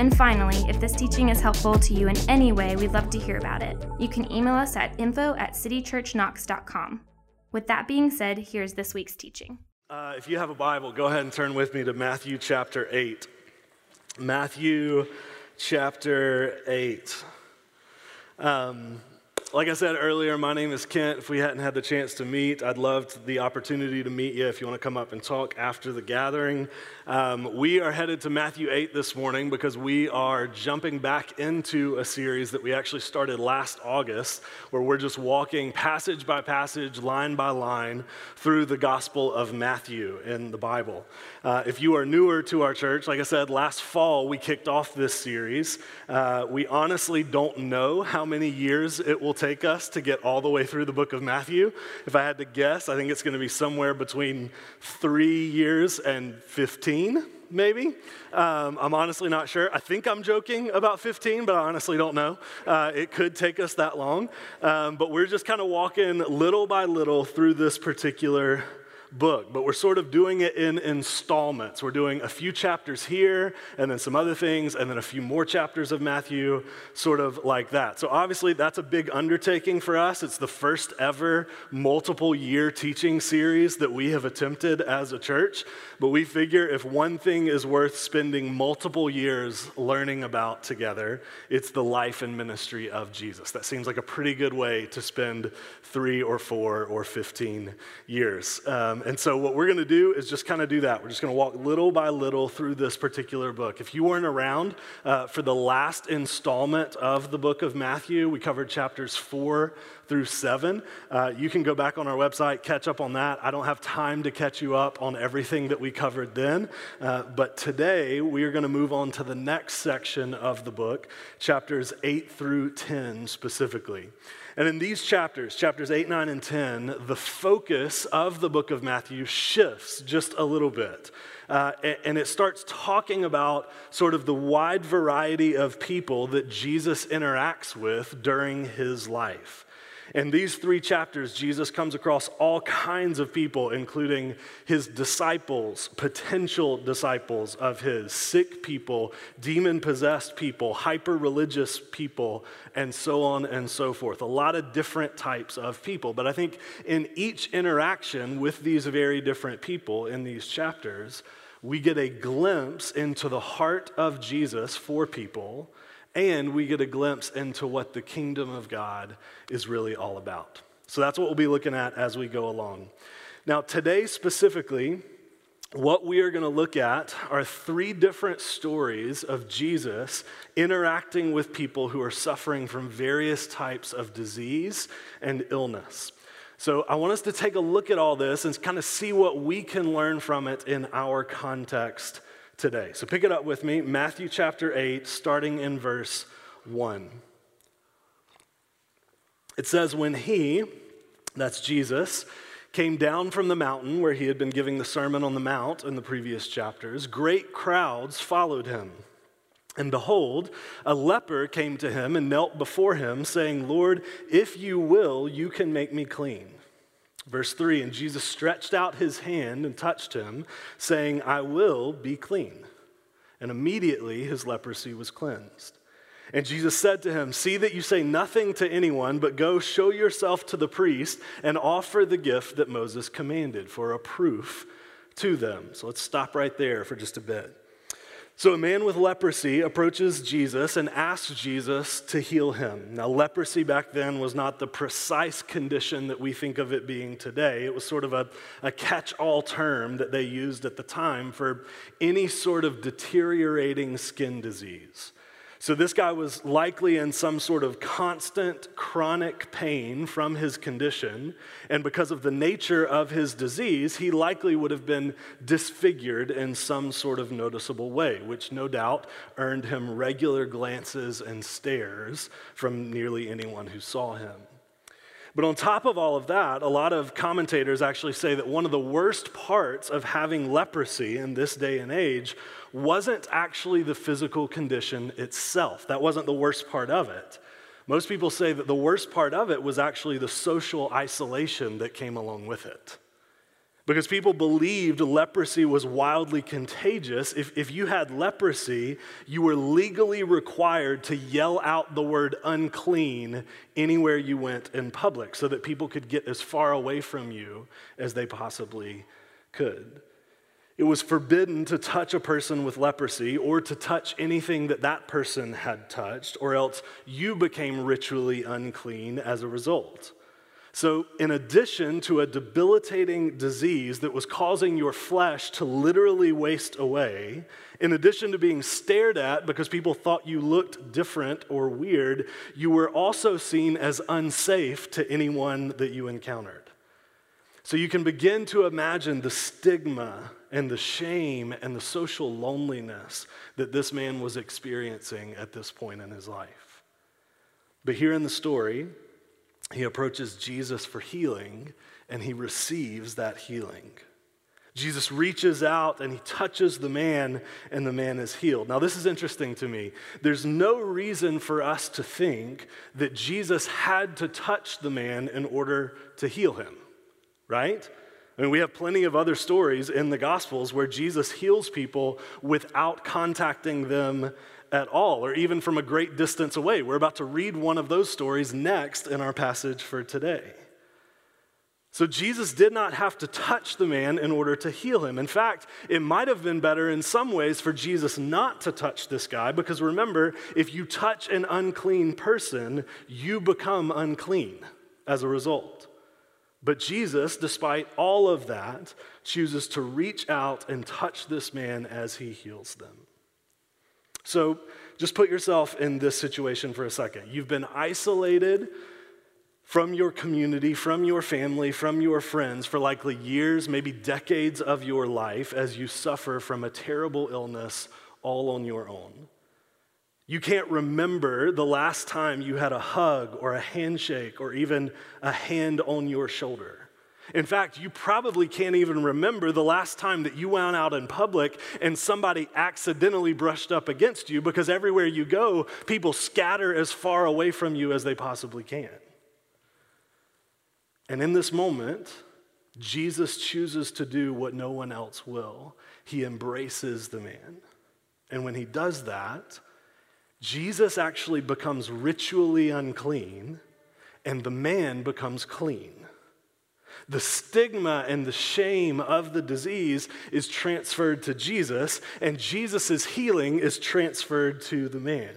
And finally, if this teaching is helpful to you in any way, we'd love to hear about it. You can email us at info at citychurchknox.com. With that being said, here's this week's teaching. Uh, if you have a Bible, go ahead and turn with me to Matthew chapter 8. Matthew chapter 8. Um, like I said earlier, my name is Kent. If we hadn't had the chance to meet, I'd love the opportunity to meet you if you want to come up and talk after the gathering. Um, we are headed to Matthew 8 this morning because we are jumping back into a series that we actually started last August, where we're just walking passage by passage, line by line, through the Gospel of Matthew in the Bible. Uh, if you are newer to our church, like I said, last fall we kicked off this series. Uh, we honestly don't know how many years it will take us to get all the way through the book of Matthew. If I had to guess, I think it's going to be somewhere between three years and 15 maybe. Um, I'm honestly not sure. I think I'm joking about 15, but I honestly don't know. Uh, it could take us that long. Um, but we're just kind of walking little by little through this particular book, but we're sort of doing it in installments. We're doing a few chapters here, and then some other things, and then a few more chapters of Matthew, sort of like that. So, obviously, that's a big undertaking for us. It's the first ever multiple year teaching series that we have attempted as a church. But we figure if one thing is worth spending multiple years learning about together, it's the life and ministry of Jesus. That seems like a pretty good way to spend three or four or 15 years. Um, and so, what we're going to do is just kind of do that. We're just going to walk little by little through this particular book. If you weren't around uh, for the last installment of the book of Matthew, we covered chapters four through seven. Uh, you can go back on our website, catch up on that. I don't have time to catch you up on everything that we covered then. Uh, but today, we are going to move on to the next section of the book, chapters eight through 10 specifically. And in these chapters, chapters 8, 9, and 10, the focus of the book of Matthew shifts just a little bit. Uh, and it starts talking about sort of the wide variety of people that Jesus interacts with during his life. In these three chapters, Jesus comes across all kinds of people, including his disciples, potential disciples of his, sick people, demon possessed people, hyper religious people, and so on and so forth. A lot of different types of people. But I think in each interaction with these very different people in these chapters, we get a glimpse into the heart of Jesus for people and we get a glimpse into what the kingdom of God is really all about. So that's what we'll be looking at as we go along. Now, today specifically, what we are going to look at are three different stories of Jesus interacting with people who are suffering from various types of disease and illness. So, I want us to take a look at all this and kind of see what we can learn from it in our context today. So pick it up with me, Matthew chapter 8, starting in verse 1. It says, When he, that's Jesus, came down from the mountain where he had been giving the Sermon on the Mount in the previous chapters, great crowds followed him. And behold, a leper came to him and knelt before him, saying, Lord, if you will, you can make me clean. Verse 3 And Jesus stretched out his hand and touched him, saying, I will be clean. And immediately his leprosy was cleansed. And Jesus said to him, See that you say nothing to anyone, but go show yourself to the priest and offer the gift that Moses commanded for a proof to them. So let's stop right there for just a bit. So, a man with leprosy approaches Jesus and asks Jesus to heal him. Now, leprosy back then was not the precise condition that we think of it being today. It was sort of a, a catch all term that they used at the time for any sort of deteriorating skin disease. So, this guy was likely in some sort of constant chronic pain from his condition. And because of the nature of his disease, he likely would have been disfigured in some sort of noticeable way, which no doubt earned him regular glances and stares from nearly anyone who saw him. But on top of all of that, a lot of commentators actually say that one of the worst parts of having leprosy in this day and age wasn't actually the physical condition itself. That wasn't the worst part of it. Most people say that the worst part of it was actually the social isolation that came along with it. Because people believed leprosy was wildly contagious. If, if you had leprosy, you were legally required to yell out the word unclean anywhere you went in public so that people could get as far away from you as they possibly could. It was forbidden to touch a person with leprosy or to touch anything that that person had touched, or else you became ritually unclean as a result. So, in addition to a debilitating disease that was causing your flesh to literally waste away, in addition to being stared at because people thought you looked different or weird, you were also seen as unsafe to anyone that you encountered. So, you can begin to imagine the stigma and the shame and the social loneliness that this man was experiencing at this point in his life. But here in the story, he approaches Jesus for healing and he receives that healing. Jesus reaches out and he touches the man, and the man is healed. Now, this is interesting to me. There's no reason for us to think that Jesus had to touch the man in order to heal him, right? Mean, we have plenty of other stories in the Gospels where Jesus heals people without contacting them at all, or even from a great distance away. We're about to read one of those stories next in our passage for today. So Jesus did not have to touch the man in order to heal him. In fact, it might have been better in some ways for Jesus not to touch this guy because remember, if you touch an unclean person, you become unclean as a result. But Jesus, despite all of that, chooses to reach out and touch this man as he heals them. So just put yourself in this situation for a second. You've been isolated from your community, from your family, from your friends for likely years, maybe decades of your life as you suffer from a terrible illness all on your own. You can't remember the last time you had a hug or a handshake or even a hand on your shoulder. In fact, you probably can't even remember the last time that you went out in public and somebody accidentally brushed up against you because everywhere you go, people scatter as far away from you as they possibly can. And in this moment, Jesus chooses to do what no one else will. He embraces the man. And when he does that, Jesus actually becomes ritually unclean, and the man becomes clean. The stigma and the shame of the disease is transferred to Jesus, and Jesus' healing is transferred to the man.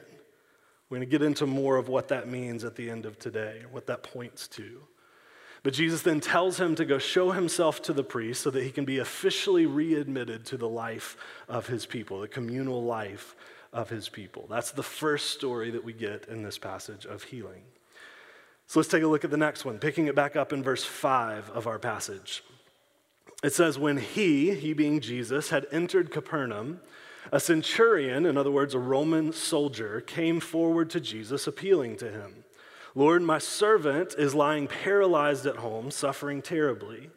We're going to get into more of what that means at the end of today, what that points to. But Jesus then tells him to go show himself to the priest so that he can be officially readmitted to the life of his people, the communal life of his people. That's the first story that we get in this passage of healing. So let's take a look at the next one, picking it back up in verse 5 of our passage. It says, When he, he being Jesus, had entered Capernaum, a centurion, in other words, a Roman soldier, came forward to Jesus, appealing to him Lord, my servant is lying paralyzed at home, suffering terribly.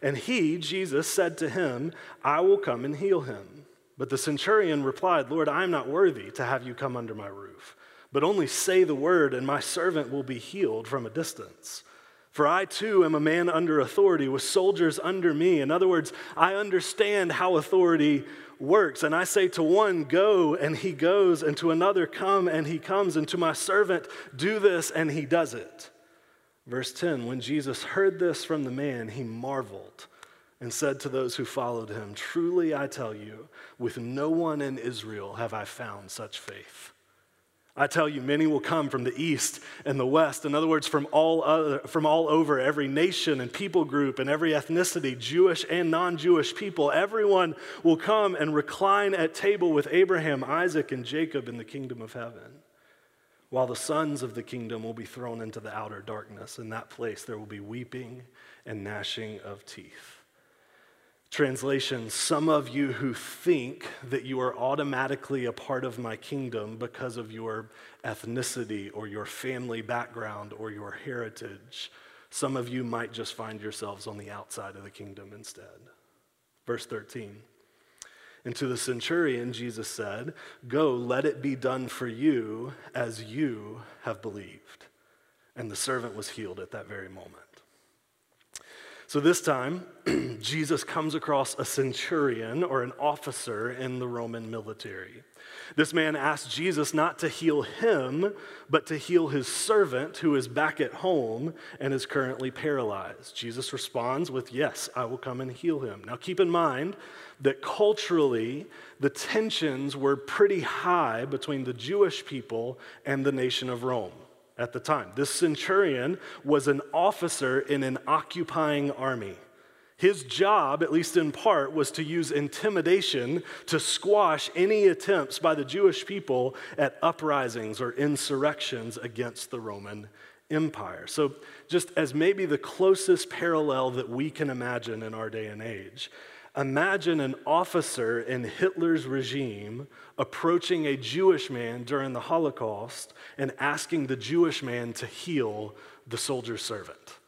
And he, Jesus, said to him, I will come and heal him. But the centurion replied, Lord, I am not worthy to have you come under my roof but only say the word, and my servant will be healed from a distance. For I too am a man under authority with soldiers under me. In other words, I understand how authority works. And I say to one, Go, and he goes, and to another, Come, and he comes, and to my servant, Do this, and he does it. Verse 10 When Jesus heard this from the man, he marveled and said to those who followed him, Truly I tell you, with no one in Israel have I found such faith. I tell you, many will come from the east and the west. In other words, from all, other, from all over, every nation and people group and every ethnicity, Jewish and non Jewish people. Everyone will come and recline at table with Abraham, Isaac, and Jacob in the kingdom of heaven. While the sons of the kingdom will be thrown into the outer darkness. In that place, there will be weeping and gnashing of teeth. Translation Some of you who think that you are automatically a part of my kingdom because of your ethnicity or your family background or your heritage, some of you might just find yourselves on the outside of the kingdom instead. Verse 13. And to the centurion, Jesus said, Go, let it be done for you as you have believed. And the servant was healed at that very moment. So this time, Jesus comes across a centurion or an officer in the Roman military. This man asks Jesus not to heal him, but to heal his servant who is back at home and is currently paralyzed. Jesus responds with, Yes, I will come and heal him. Now keep in mind that culturally, the tensions were pretty high between the Jewish people and the nation of Rome at the time. This centurion was an officer in an occupying army. His job, at least in part, was to use intimidation to squash any attempts by the Jewish people at uprisings or insurrections against the Roman Empire. So, just as maybe the closest parallel that we can imagine in our day and age, Imagine an officer in Hitler's regime approaching a Jewish man during the Holocaust and asking the Jewish man to heal the soldier's servant.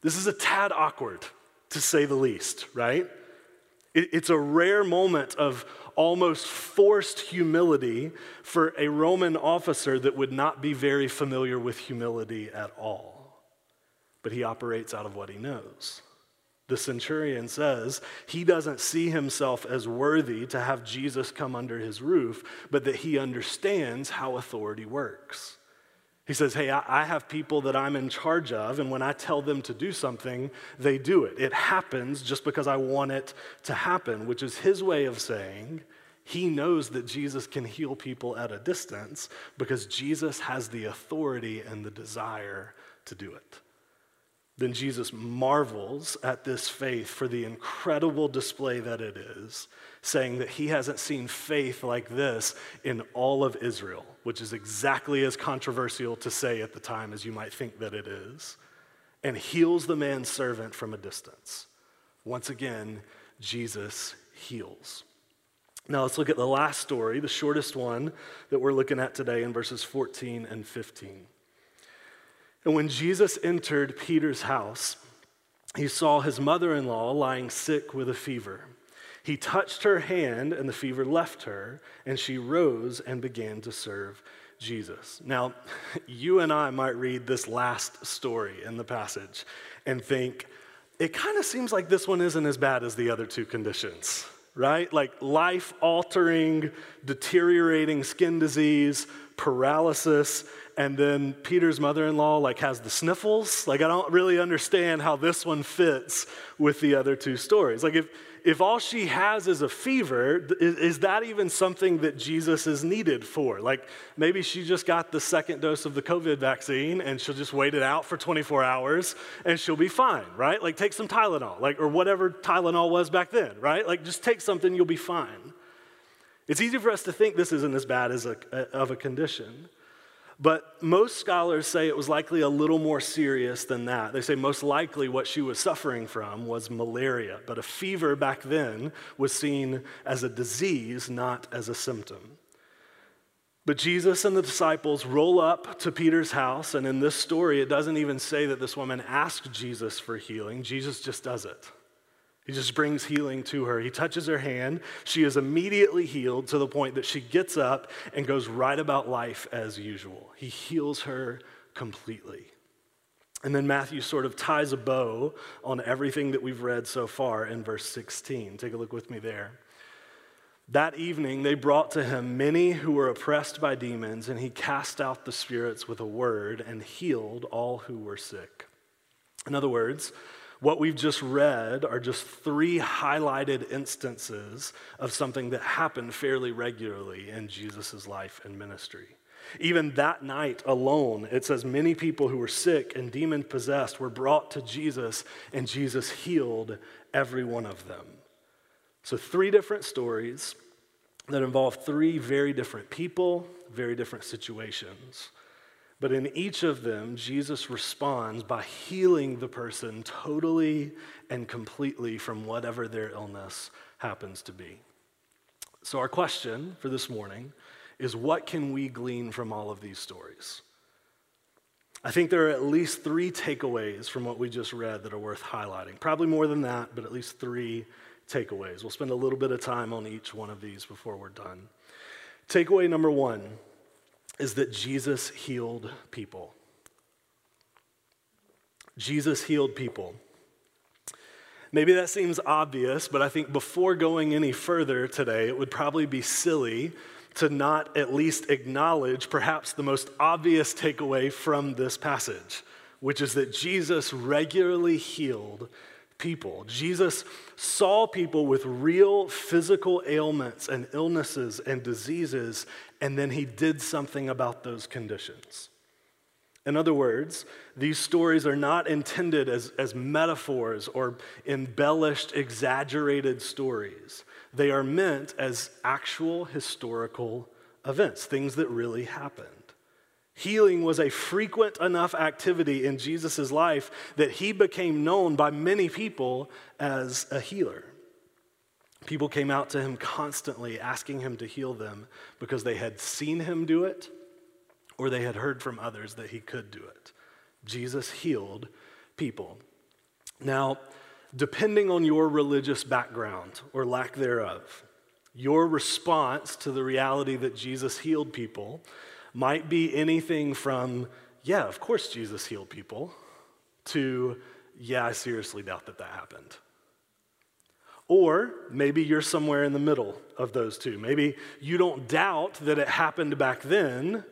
This is a tad awkward, to say the least, right? It's a rare moment of almost forced humility for a Roman officer that would not be very familiar with humility at all. But he operates out of what he knows. The centurion says he doesn't see himself as worthy to have Jesus come under his roof, but that he understands how authority works. He says, Hey, I have people that I'm in charge of, and when I tell them to do something, they do it. It happens just because I want it to happen, which is his way of saying he knows that Jesus can heal people at a distance because Jesus has the authority and the desire to do it. Then Jesus marvels at this faith for the incredible display that it is, saying that he hasn't seen faith like this in all of Israel, which is exactly as controversial to say at the time as you might think that it is, and heals the man's servant from a distance. Once again, Jesus heals. Now let's look at the last story, the shortest one that we're looking at today in verses 14 and 15. And when Jesus entered Peter's house, he saw his mother in law lying sick with a fever. He touched her hand, and the fever left her, and she rose and began to serve Jesus. Now, you and I might read this last story in the passage and think, it kind of seems like this one isn't as bad as the other two conditions, right? Like life altering, deteriorating skin disease, paralysis, and then Peter's mother-in-law like has the sniffles. Like I don't really understand how this one fits with the other two stories. Like if if all she has is a fever, is, is that even something that Jesus is needed for? Like maybe she just got the second dose of the COVID vaccine and she'll just wait it out for 24 hours and she'll be fine, right? Like take some Tylenol, like or whatever Tylenol was back then, right? Like just take something, you'll be fine. It's easy for us to think this isn't as bad as a, of a condition. But most scholars say it was likely a little more serious than that. They say most likely what she was suffering from was malaria, but a fever back then was seen as a disease, not as a symptom. But Jesus and the disciples roll up to Peter's house, and in this story, it doesn't even say that this woman asked Jesus for healing, Jesus just does it. He just brings healing to her. He touches her hand. She is immediately healed to the point that she gets up and goes right about life as usual. He heals her completely. And then Matthew sort of ties a bow on everything that we've read so far in verse 16. Take a look with me there. That evening, they brought to him many who were oppressed by demons, and he cast out the spirits with a word and healed all who were sick. In other words, what we've just read are just three highlighted instances of something that happened fairly regularly in Jesus' life and ministry. Even that night alone, it says many people who were sick and demon possessed were brought to Jesus, and Jesus healed every one of them. So, three different stories that involve three very different people, very different situations. But in each of them, Jesus responds by healing the person totally and completely from whatever their illness happens to be. So, our question for this morning is what can we glean from all of these stories? I think there are at least three takeaways from what we just read that are worth highlighting. Probably more than that, but at least three takeaways. We'll spend a little bit of time on each one of these before we're done. Takeaway number one is that Jesus healed people. Jesus healed people. Maybe that seems obvious, but I think before going any further today, it would probably be silly to not at least acknowledge perhaps the most obvious takeaway from this passage, which is that Jesus regularly healed people. Jesus saw people with real physical ailments and illnesses and diseases, and then he did something about those conditions. In other words, these stories are not intended as, as metaphors or embellished, exaggerated stories. They are meant as actual historical events, things that really happened. Healing was a frequent enough activity in Jesus' life that he became known by many people as a healer. People came out to him constantly asking him to heal them because they had seen him do it or they had heard from others that he could do it. Jesus healed people. Now, depending on your religious background or lack thereof, your response to the reality that Jesus healed people might be anything from, yeah, of course Jesus healed people, to, yeah, I seriously doubt that that happened. Or maybe you're somewhere in the middle of those two. Maybe you don't doubt that it happened back then,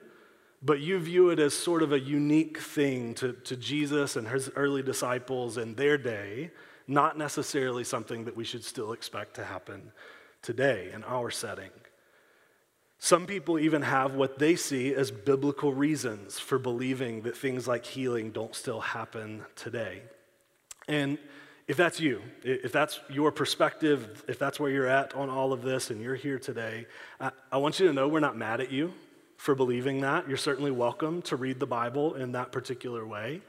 but you view it as sort of a unique thing to, to Jesus and his early disciples in their day, not necessarily something that we should still expect to happen today in our setting. Some people even have what they see as biblical reasons for believing that things like healing don't still happen today. And if that's you, if that's your perspective, if that's where you're at on all of this and you're here today, I, I want you to know we're not mad at you for believing that. You're certainly welcome to read the Bible in that particular way.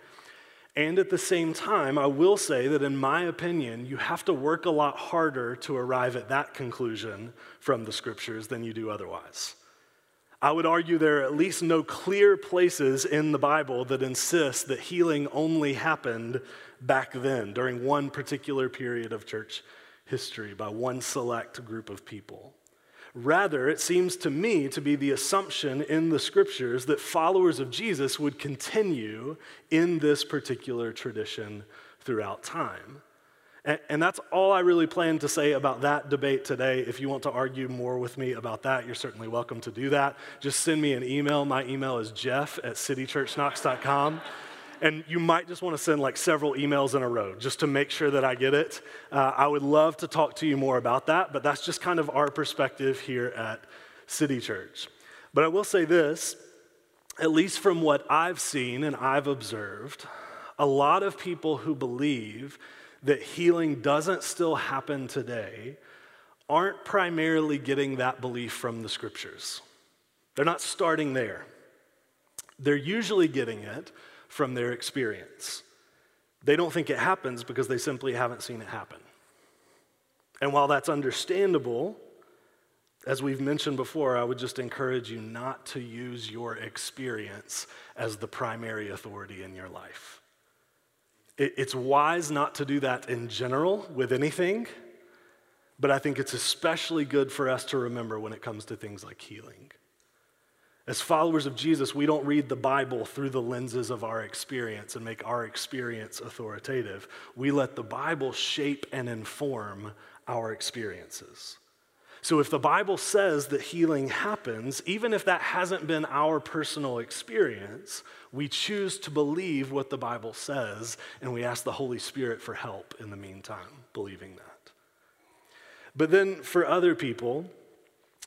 And at the same time, I will say that in my opinion, you have to work a lot harder to arrive at that conclusion from the scriptures than you do otherwise. I would argue there are at least no clear places in the Bible that insist that healing only happened back then, during one particular period of church history, by one select group of people. Rather, it seems to me to be the assumption in the scriptures that followers of Jesus would continue in this particular tradition throughout time. And, that's all I really plan to say about that debate today. If you want to argue more with me about that, you're certainly welcome to do that. Just send me an email. My email is jeff at citychurchknox.com. And you might just want to send like several emails in a row just to make sure that I get it. Uh, I would love to talk to you more about that, but that's just kind of our perspective here at City Church. But I will say this at least from what I've seen and I've observed, a lot of people who believe that healing doesn't still happen today aren't primarily getting that belief from the scriptures. They're not starting there. They're usually getting it from their experience. They don't think it happens because they simply haven't seen it happen. And while that's understandable, as we've mentioned before, I would just encourage you not to use your experience as the primary authority in your life. It's wise not to do that in general with anything, but I think it's especially good for us to remember when it comes to things like healing. As followers of Jesus, we don't read the Bible through the lenses of our experience and make our experience authoritative. We let the Bible shape and inform our experiences. So if the Bible says that healing happens, even if that hasn't been our personal experience, we choose to believe what the Bible says and we ask the Holy Spirit for help in the meantime, believing that. But then for other people,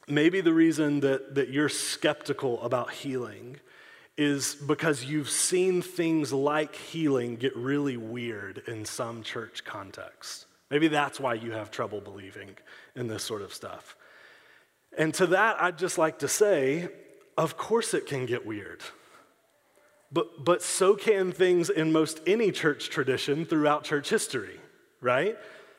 Maybe the reason that, that you're skeptical about healing is because you've seen things like healing get really weird in some church contexts. Maybe that's why you have trouble believing in this sort of stuff. And to that, I'd just like to say, of course it can get weird. But, but so can things in most any church tradition throughout church history, right?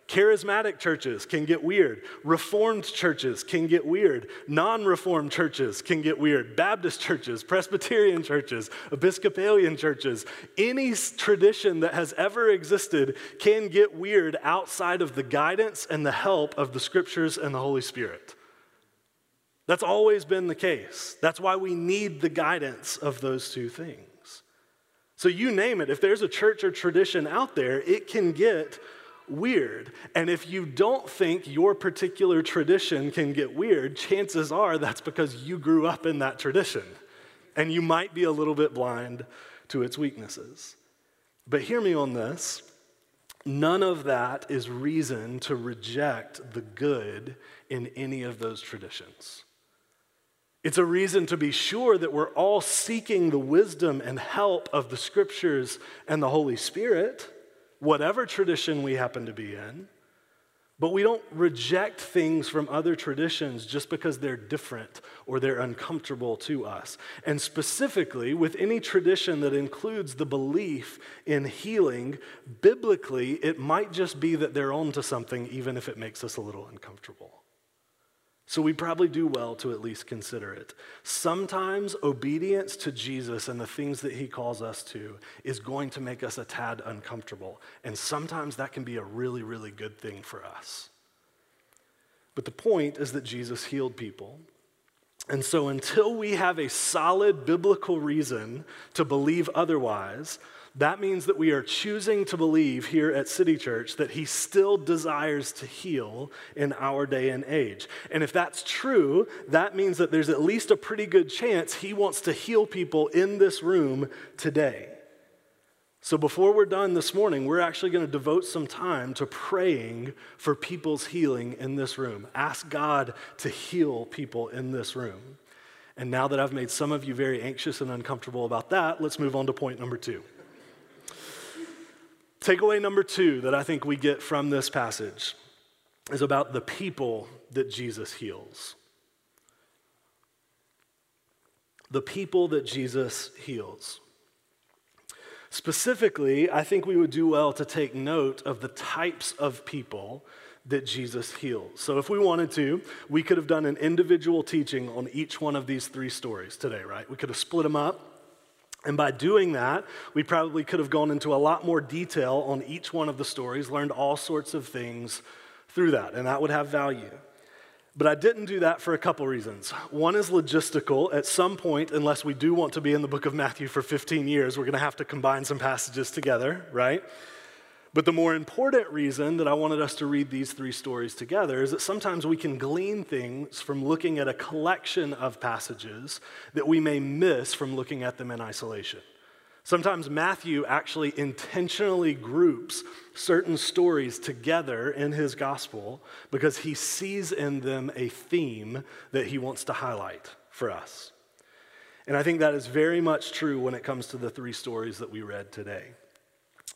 Charismatic churches can get weird. Reformed churches can get weird. Non reformed churches can get weird. Baptist churches, Presbyterian churches, Episcopalian churches, any tradition that has ever existed can get weird outside of the guidance and the help of the scriptures and the Holy Spirit. That's always been the case. That's why we need the guidance of those two things. So, you name it, if there's a church or tradition out there, it can get weird. And if you don't think your particular tradition can get weird, chances are that's because you grew up in that tradition. And you might be a little bit blind to its weaknesses. But hear me on this none of that is reason to reject the good in any of those traditions. It's a reason to be sure that we're all seeking the wisdom and help of the scriptures and the Holy Spirit whatever tradition we happen to be in, but we don't reject things from other traditions just because they're different or they're uncomfortable to us. And specifically, with any tradition that includes the belief in healing, biblically, it might just be that they're onto something, even if it makes us a little uncomfortable. So we probably do well to at least consider it. Sometimes obedience to Jesus and the things that he calls us to is going to make us a tad uncomfortable. And sometimes that can be a really, really good thing for us. But the point is that Jesus healed people. And so until we have a solid biblical reason to believe otherwise, that means that we are choosing to believe here at City Church that He still desires to heal in our day and age. And if that's true, that means that there's at least a pretty good chance He wants to heal people in this room today. So before we're done this morning, we're actually going to devote some time to praying for people's healing in this room. Ask God to heal people in this room. And now that I've made some of you very anxious and uncomfortable about that, let's move on to point number two. Takeaway number two that I think we get from this passage is about the people that Jesus heals. The people that Jesus heals. Specifically, I think we would do well to take note of the types of people that Jesus heals. So, if we wanted to, we could have done an individual teaching on each one of these three stories today, right? We could have split them up and by doing that, we probably could have gone into a lot more detail on each one of the stories, learned all sorts of things through that, and that would have value. But I didn't do that for a couple reasons. One is logistical. At some point, unless we do want to be in the book of Matthew for 15 years, we're going to have to combine some passages together, right? But the more important reason that I wanted us to read these three stories together is that sometimes we can glean things from looking at a collection of passages that we may miss from looking at them in isolation. Sometimes Matthew actually intentionally groups certain stories together in his gospel because he sees in them a theme that he wants to highlight for us. And I think that is very much true when it comes to the three stories that we read today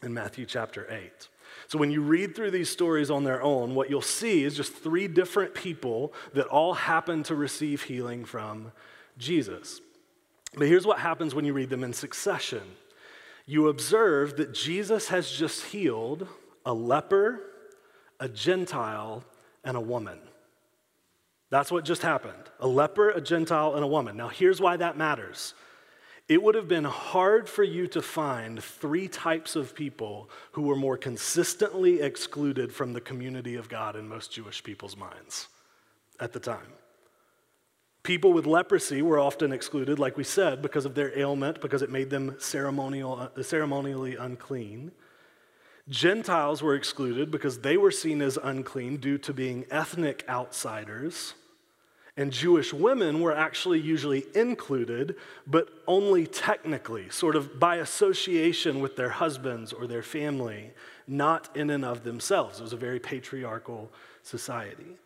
in Matthew chapter 8. So, when you read through these stories on their own, what you'll see is just three different people that all happen to receive healing from Jesus. But here's what happens when you read them in succession you observe that Jesus has just healed a leper, a Gentile, and a woman. That's what just happened a leper, a Gentile, and a woman. Now, here's why that matters it would have been hard for you to find three types of people who were more consistently excluded from the community of God in most Jewish people's minds at the time. People with leprosy were often excluded, like we said, because of their ailment, because it made them ceremonial, uh, ceremonially unclean. Gentiles were excluded because they were seen as unclean due to being ethnic outsiders. And Jewish women were actually usually included, but only technically, sort of by association with their husbands or their family, not in and of themselves. It was a very patriarchal society.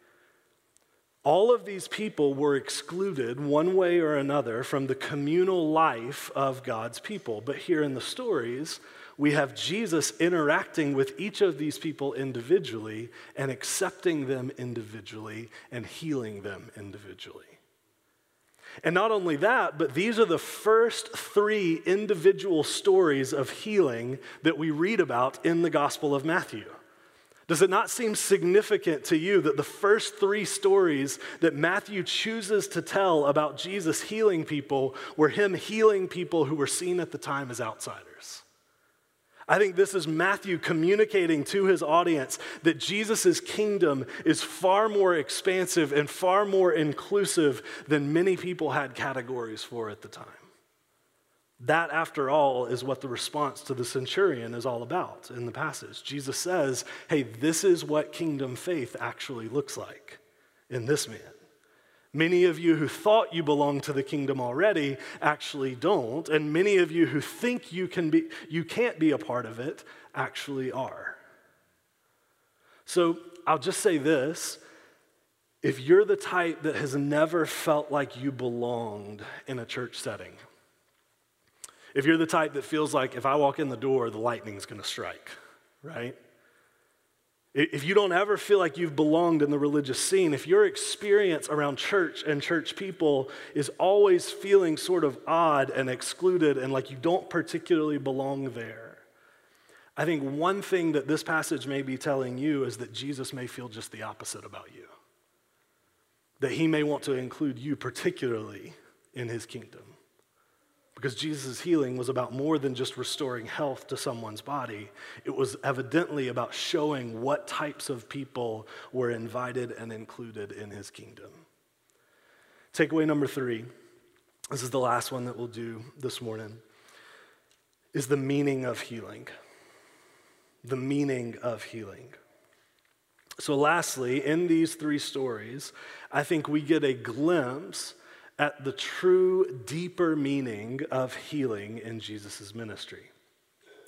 All of these people were excluded one way or another from the communal life of God's people. But here in the stories, we have Jesus interacting with each of these people individually and accepting them individually and healing them individually. And not only that, but these are the first three individual stories of healing that we read about in the Gospel of Matthew. Does it not seem significant to you that the first three stories that Matthew chooses to tell about Jesus healing people were him healing people who were seen at the time as outsiders? I think this is Matthew communicating to his audience that Jesus' kingdom is far more expansive and far more inclusive than many people had categories for at the time. That, after all, is what the response to the centurion is all about in the passage. Jesus says, Hey, this is what kingdom faith actually looks like in this man. Many of you who thought you belonged to the kingdom already actually don't, and many of you who think you, can be, you can't be a part of it actually are. So I'll just say this if you're the type that has never felt like you belonged in a church setting, if you're the type that feels like if I walk in the door, the lightning's gonna strike, right? If you don't ever feel like you've belonged in the religious scene, if your experience around church and church people is always feeling sort of odd and excluded and like you don't particularly belong there, I think one thing that this passage may be telling you is that Jesus may feel just the opposite about you. That he may want to include you particularly in his kingdom. Because Jesus' healing was about more than just restoring health to someone's body. It was evidently about showing what types of people were invited and included in his kingdom. Takeaway number three this is the last one that we'll do this morning is the meaning of healing. The meaning of healing. So, lastly, in these three stories, I think we get a glimpse at the true, deeper meaning of healing in Jesus' ministry.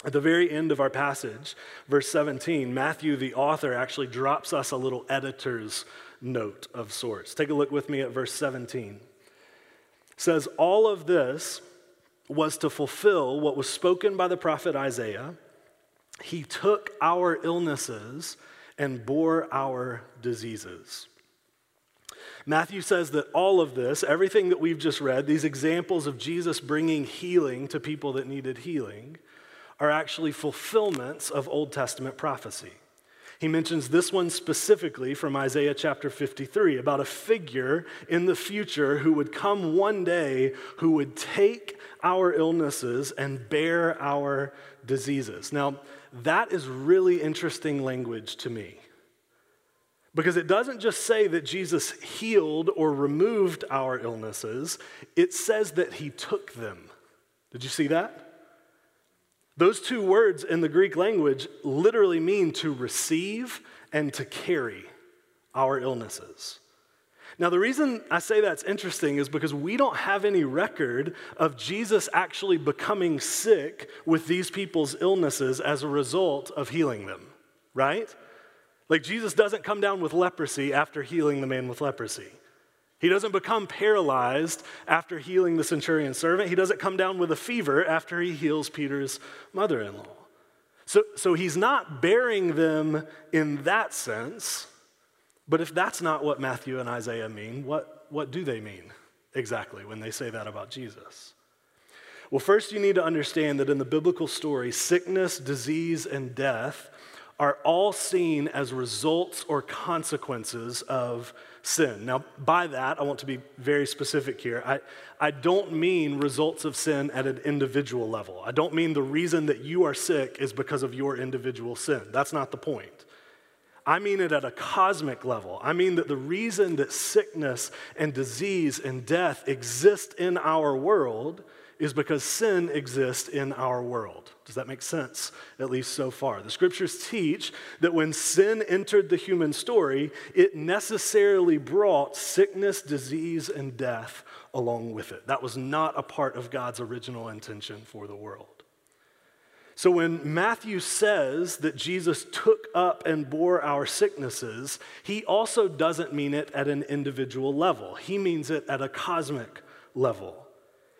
At the very end of our passage, verse 17, Matthew, the author, actually drops us a little editor's note of sorts. Take a look with me at verse 17. It says, All of this was to fulfill what was spoken by the prophet Isaiah. He took our illnesses and bore our diseases. Matthew says that all of this, everything that we've just read, these examples of Jesus bringing healing to people that needed healing, are actually fulfillments of Old Testament prophecy. He mentions this one specifically from Isaiah chapter 53 about a figure in the future who would come one day who would take our illnesses and bear our diseases. Now, that is really interesting language to me. Because it doesn't just say that Jesus healed or removed our illnesses, it says that he took them. Did you see that? Those two words in the Greek language literally mean to receive and to carry our illnesses. Now, the reason I say that's interesting is because we don't have any record of Jesus actually becoming sick with these people's illnesses as a result of healing them, right? Like Jesus doesn't come down with leprosy after healing the man with leprosy. He doesn't become paralyzed after healing the centurion's servant. He doesn't come down with a fever after he heals Peter's mother in law. So, so he's not bearing them in that sense. But if that's not what Matthew and Isaiah mean, what, what do they mean exactly when they say that about Jesus? Well, first, you need to understand that in the biblical story, sickness, disease, and death are all seen as results or consequences of sin. Now, by that, I want to be very specific here. I, I don't mean results of sin at an individual level. I don't mean the reason that you are sick is because of your individual sin. That's not the point. I mean it at a cosmic level. I mean that the reason that sickness and disease and death exist in our world is because sin exists in our world. Does that make sense, at least so far? The scriptures teach that when sin entered the human story, it necessarily brought sickness, disease, and death along with it. That was not a part of God's original intention for the world. So when Matthew says that Jesus took up and bore our sicknesses, he also doesn't mean it at an individual level, he means it at a cosmic level.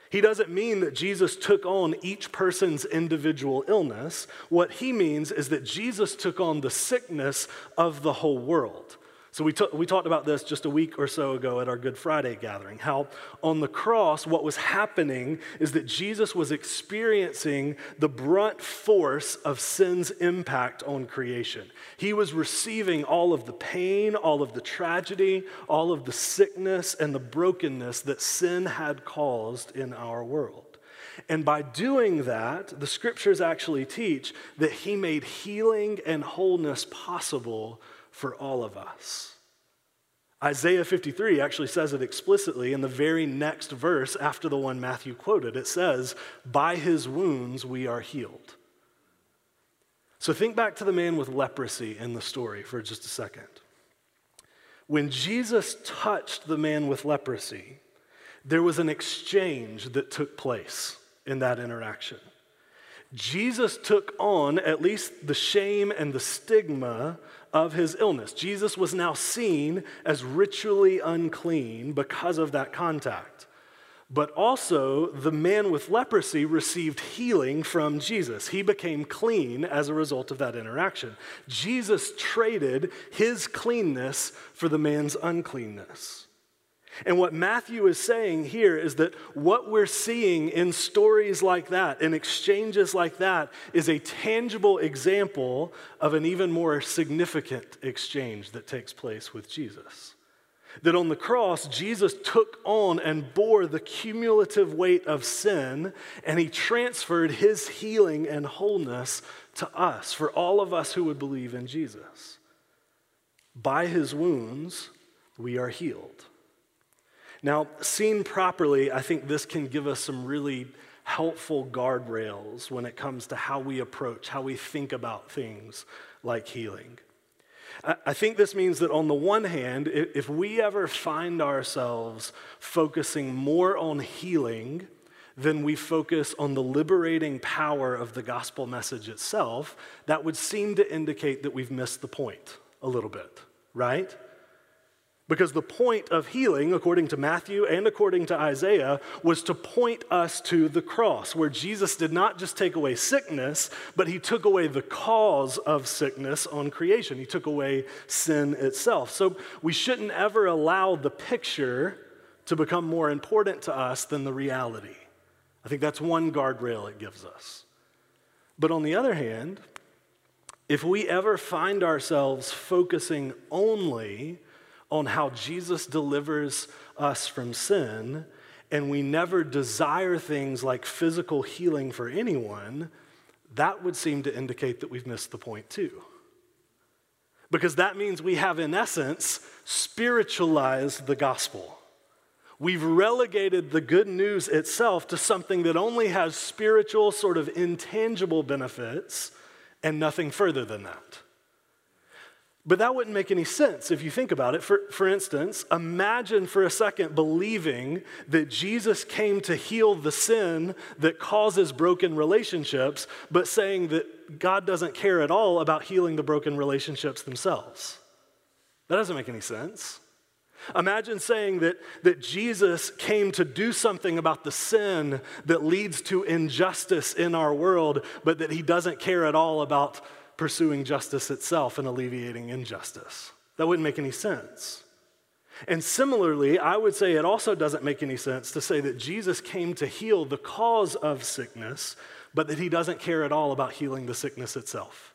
He doesn't mean that Jesus took on each person's individual illness. What he means is that Jesus took on the sickness of the whole world. So we, t- we talked about this just a week or so ago at our Good Friday gathering. How on the cross, what was happening is that Jesus was experiencing the brunt force of sin's impact on creation. He was receiving all of the pain, all of the tragedy, all of the sickness, and the brokenness that sin had caused in our world. And by doing that, the scriptures actually teach that he made healing and wholeness possible for all of us. Isaiah 53 actually says it explicitly in the very next verse after the one Matthew quoted. It says, By his wounds we are healed. So think back to the man with leprosy in the story for just a second. When Jesus touched the man with leprosy, there was an exchange that took place in that interaction. Jesus took on at least the shame and the stigma of his illness. Jesus was now seen as ritually unclean because of that contact. But also, the man with leprosy received healing from Jesus. He became clean as a result of that interaction. Jesus traded his cleanness for the man's uncleanness. And what Matthew is saying here is that what we're seeing in stories like that, in exchanges like that, is a tangible example of an even more significant exchange that takes place with Jesus. That on the cross, Jesus took on and bore the cumulative weight of sin, and he transferred his healing and wholeness to us, for all of us who would believe in Jesus. By his wounds, we are healed. Now, seen properly, I think this can give us some really helpful guardrails when it comes to how we approach, how we think about things like healing. I think this means that on the one hand, if we ever find ourselves focusing more on healing than we focus on the liberating power of the gospel message itself, that would seem to indicate that we've missed the point a little bit, right? Because the point of healing, according to Matthew and according to Isaiah, was to point us to the cross, where Jesus did not just take away sickness, but he took away the cause of sickness on creation. He took away sin itself. So we shouldn't ever allow the picture to become more important to us than the reality. I think that's one guardrail it gives us. But on the other hand, if we ever find ourselves focusing only on how Jesus delivers us from sin, and we never desire things like physical healing for anyone, that would seem to indicate that we've missed the point too. Because that means we have, in essence, spiritualized the gospel. We've relegated the good news itself to something that only has spiritual, sort of intangible benefits and nothing further than that. But that wouldn't make any sense if you think about it. For, for instance, imagine for a second believing that Jesus came to heal the sin that causes broken relationships, but saying that God doesn't care at all about healing the broken relationships themselves. That doesn't make any sense. Imagine saying that, that Jesus came to do something about the sin that leads to injustice in our world, but that he doesn't care at all about pursuing justice itself and alleviating injustice. That wouldn't make any sense. And similarly, I would say it also doesn't make any sense to say that Jesus came to heal the cause of sickness, but that he doesn't care at all about healing the sickness itself.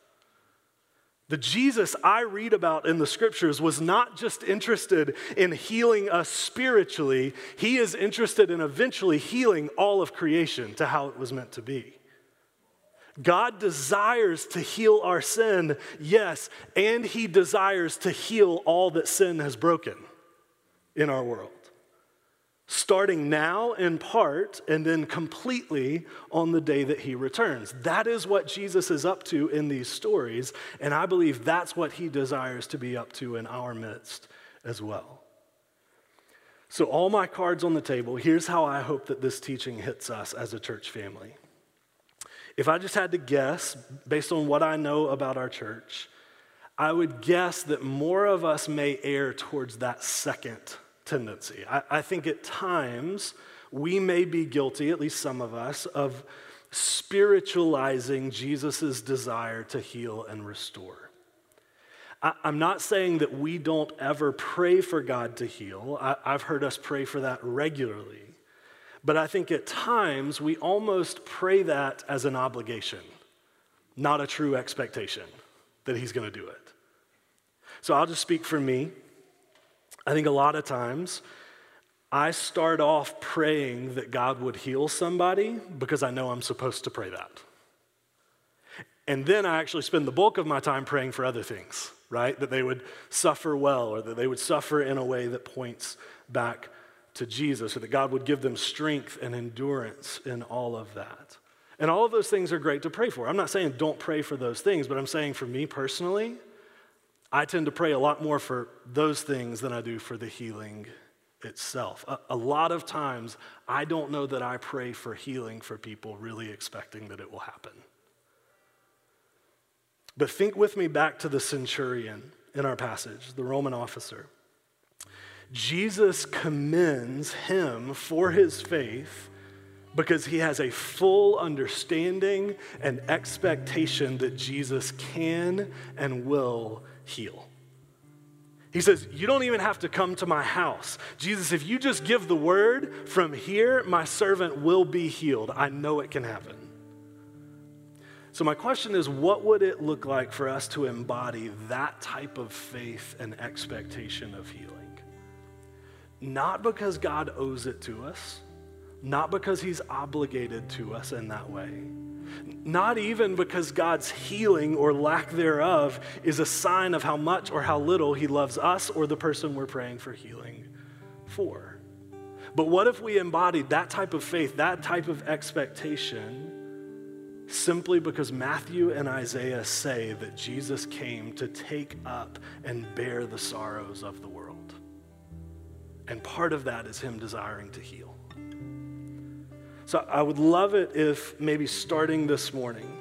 The Jesus I read about in the scriptures was not just interested in healing us spiritually, he is interested in eventually healing all of creation to how it was meant to be. God desires to heal our sin, yes, and He desires to heal all that sin has broken in our world. Starting now in part and then completely on the day that He returns. That is what Jesus is up to in these stories, and I believe that's what He desires to be up to in our midst as well. So, all my cards on the table, here's how I hope that this teaching hits us as a church family. If I just had to guess, based on what I know about our church, I would guess that more of us may err towards that second tendency. I, I think at times we may be guilty, at least some of us, of spiritualizing Jesus' desire to heal and restore. I, am not saying that we don't ever pray for God to heal. I, I've heard us pray for that regularly. But I think at times we almost pray that as an obligation, not a true expectation that He's going to do it. So I'll just speak for me. I think a lot of times I start off praying that God would heal somebody because I know I'm supposed to pray that. And then I actually spend the bulk of my time praying for other things, right? That they would suffer well or that they would suffer in a way that points back to Jesus or that God would give them strength and endurance in all of that. And all of those things are great to pray for. I'm not saying don't pray for those things, but I'm saying for me personally, I tend to pray a lot more for those things than I do for the healing itself. A, a, lot of times, I don't know that I pray for healing for people really expecting that it will happen. But think with me back to the centurion in our passage, the Roman officer. Jesus commends him for his faith because he has a full understanding and expectation that Jesus can and will heal. He says, You don't even have to come to my house. Jesus, if you just give the word from here, my servant will be healed. I know it can happen. So, my question is what would it look like for us to embody that type of faith and expectation of healing? Not because God owes it to us, not because he's obligated to us in that way not even because God's healing or lack thereof is a sign of how much or how little He loves us or the person we're praying for healing for. But what if we embodied that type of faith, that type of expectation, simply because Matthew and Isaiah say that Jesus came to take up and bear the sorrows of the world? And part of that is Him desiring to heal. So I would love it if maybe starting this morning,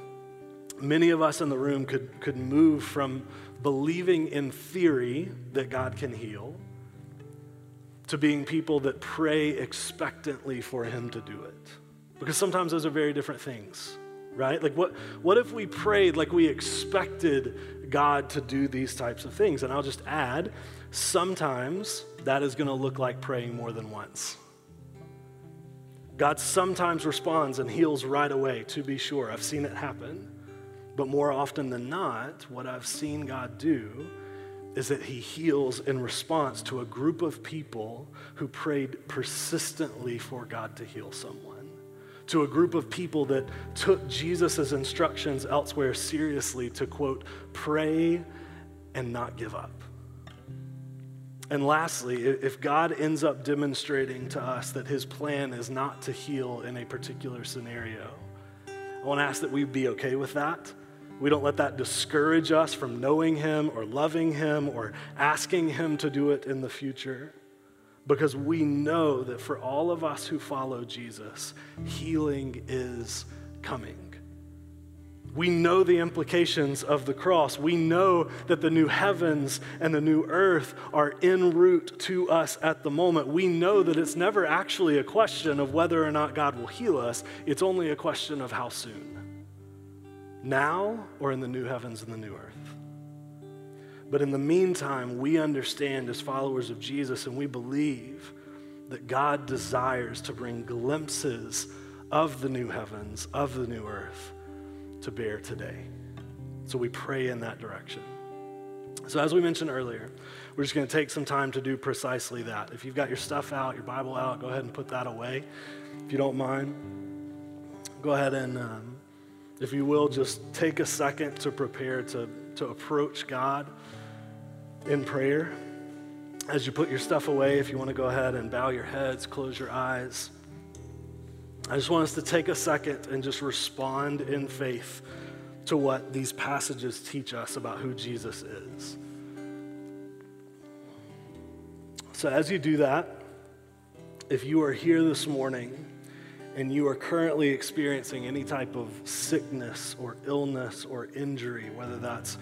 many of us in the room could, could move from believing in theory that God can heal to being people that pray expectantly for Him to do it. Because sometimes those are very different things, right? Like, what, what if we prayed like we expected God to do these types of things? And I'll just add, sometimes that is going to look like praying more than once. God sometimes responds and heals right away, to be sure. I've seen it happen. But more often than not, what I've seen God do is that He heals in response to a group of people who prayed persistently for God to heal someone, to a group of people that took Jesus' instructions elsewhere seriously to, quote, pray and not give up. And lastly, if God ends up demonstrating to us that his plan is not to heal in a particular scenario, I want to ask that we be okay with that. We don't let that discourage us from knowing him or loving him or asking him to do it in the future. Because we know that for all of us who follow Jesus, healing is coming. We know the implications of the cross. We know that the new heavens and the new earth are en route to us at the moment. We know that it's never actually a question of whether or not God will heal us, it's only a question of how soon. Now or in the new heavens and the new earth. But in the meantime, we understand as followers of Jesus and we believe that God desires to bring glimpses of the new heavens, of the new earth to bear today. So we pray in that direction. So, as we mentioned earlier, we're just going to take some time to do precisely that. If you've got your stuff out, your Bible out, go ahead and put that away. If you don't mind, go ahead and, um, if you will, just take a second to prepare to, to approach God in prayer. As you put your stuff away, if you want to go ahead and bow your heads, close your eyes. I just want us to take a second and just respond in faith to what these passages teach us about who Jesus is. So, as you do that, if you are here this morning and you are currently experiencing any type of sickness or illness or injury, whether that's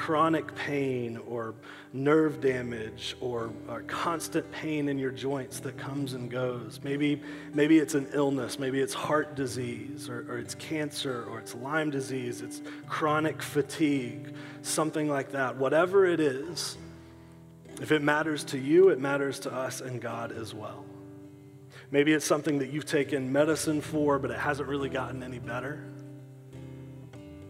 chronic pain or nerve damage or, or, constant pain in your joints that comes and goes. Maybe, maybe it's an illness, maybe it's heart disease or, or it's cancer or it's Lyme disease, it's chronic fatigue, something like that. Whatever it is, if it matters to you, it matters to us and God as well. Maybe it's something that you've taken medicine for, but it hasn't really gotten any better.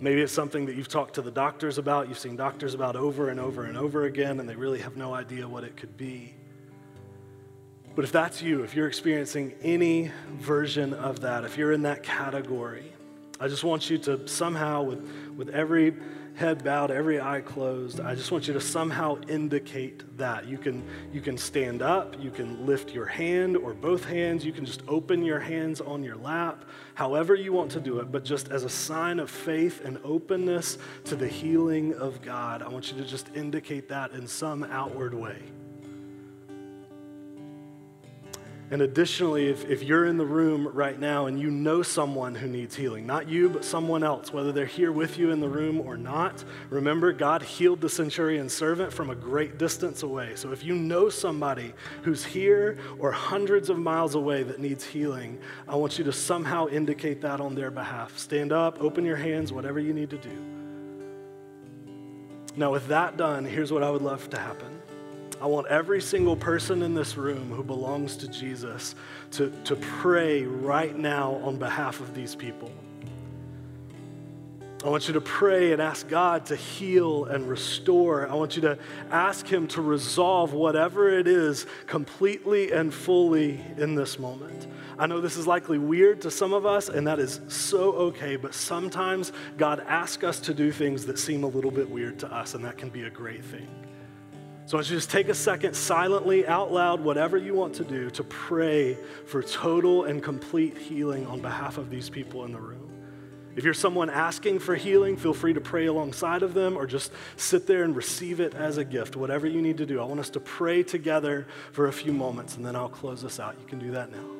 Maybe it's something that you've talked to the doctors about, you've seen doctors about over and over and over again, and they really have no idea what it could be. But if that's you, if you're experiencing any version of that, if you're in that category, I just want you to somehow, with, with every head bowed, every eye closed, I just want you to somehow indicate that. You can, you can stand up, you can lift your hand or both hands, you can just open your hands on your lap, however you want to do it, but just as a sign of faith and openness to the healing of God. I want you to just indicate that in some outward way. And additionally, if, if you're in the room right now and you know someone who needs healing, not you, but someone else, whether they're here with you in the room or not, remember God healed the centurion's servant from a great distance away. So if you know somebody who's here or hundreds of miles away that needs healing, I want you to somehow indicate that on their behalf. Stand up, open your hands, whatever you need to do. Now, with that done, here's what I would love to happen. I want every single person in this room who belongs to Jesus to, to pray right now on behalf of these people. I want you to pray and ask God to heal and restore. I want you to ask Him to resolve whatever it is completely and fully in this moment. I know this is likely weird to some of us, and that is so okay, but sometimes God asks us to do things that seem a little bit weird to us, and that can be a great thing. So I just take a second silently, out loud, whatever you want to do, to pray for total and complete healing on behalf of these people in the room. If you're someone asking for healing, feel free to pray alongside of them or just sit there and receive it as a gift, whatever you need to do. I want us to pray together for a few moments and then I'll close us out. You can do that now.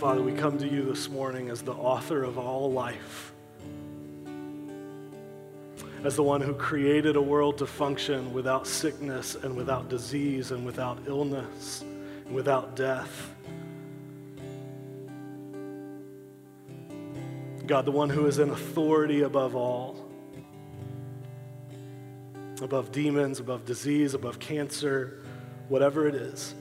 Father, we come to you this morning as the author of all life, as the one who created a world to function without sickness and without disease and without illness and without death. God, the one who is in authority above all, above demons, above disease, above cancer, whatever it is.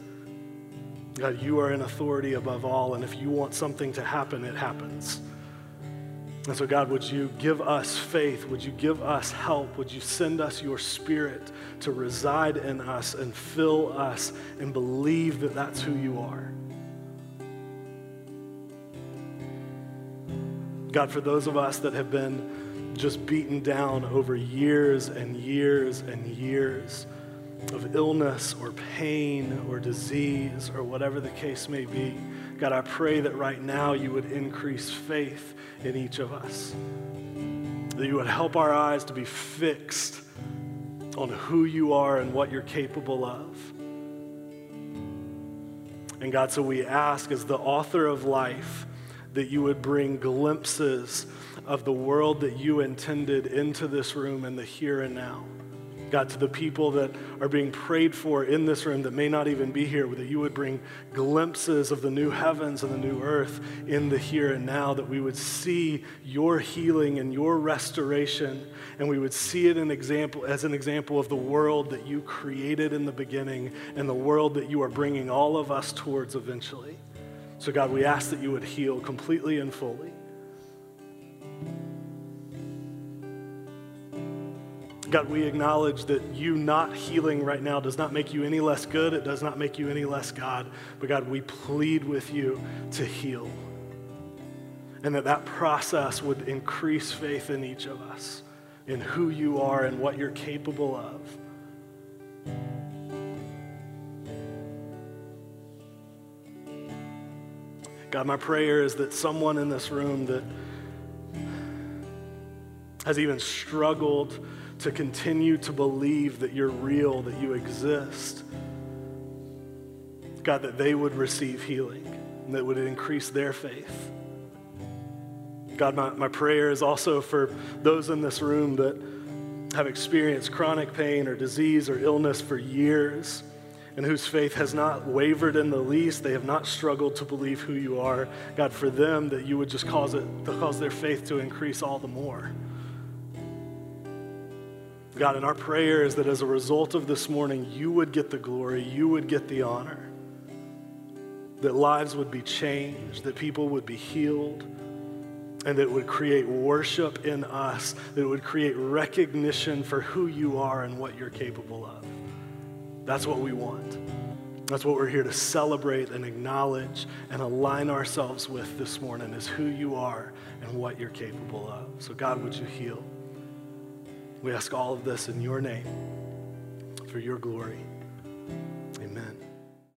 God, you are in authority above all, and if you want something to happen, it happens. And so, God, would you give us faith? Would you give us help? Would you send us your spirit to reside in us and fill us and believe that that's who you are? God, for those of us that have been just beaten down over years and years and years, of illness or pain or disease or whatever the case may be. God, I pray that right now you would increase faith in each of us. That you would help our eyes to be fixed on who you are and what you're capable of. And God, so we ask, as the author of life, that you would bring glimpses of the world that you intended into this room in the here and now. God, to the people that are being prayed for in this room that may not even be here, that you would bring glimpses of the new heavens and the new earth in the here and now, that we would see your healing and your restoration, and we would see it an example, as an example of the world that you created in the beginning and the world that you are bringing all of us towards eventually. So, God, we ask that you would heal completely and fully. God, we acknowledge that you not healing right now does not make you any less good. It does not make you any less God. But God, we plead with you to heal. And that that process would increase faith in each of us, in who you are and what you're capable of. God, my prayer is that someone in this room that has even struggled to continue to believe that you're real, that you exist. God, that they would receive healing and that would increase their faith. God, my, my prayer is also for those in this room that have experienced chronic pain or disease or illness for years and whose faith has not wavered in the least. They have not struggled to believe who you are. God, for them, that you would just cause it to cause their faith to increase all the more. God, and our prayer is that as a result of this morning, you would get the glory, you would get the honor, that lives would be changed, that people would be healed, and that it would create worship in us, that it would create recognition for who you are and what you're capable of. That's what we want. That's what we're here to celebrate and acknowledge and align ourselves with this morning is who you are and what you're capable of. So, God, would you heal? We ask all of this in your name for your glory.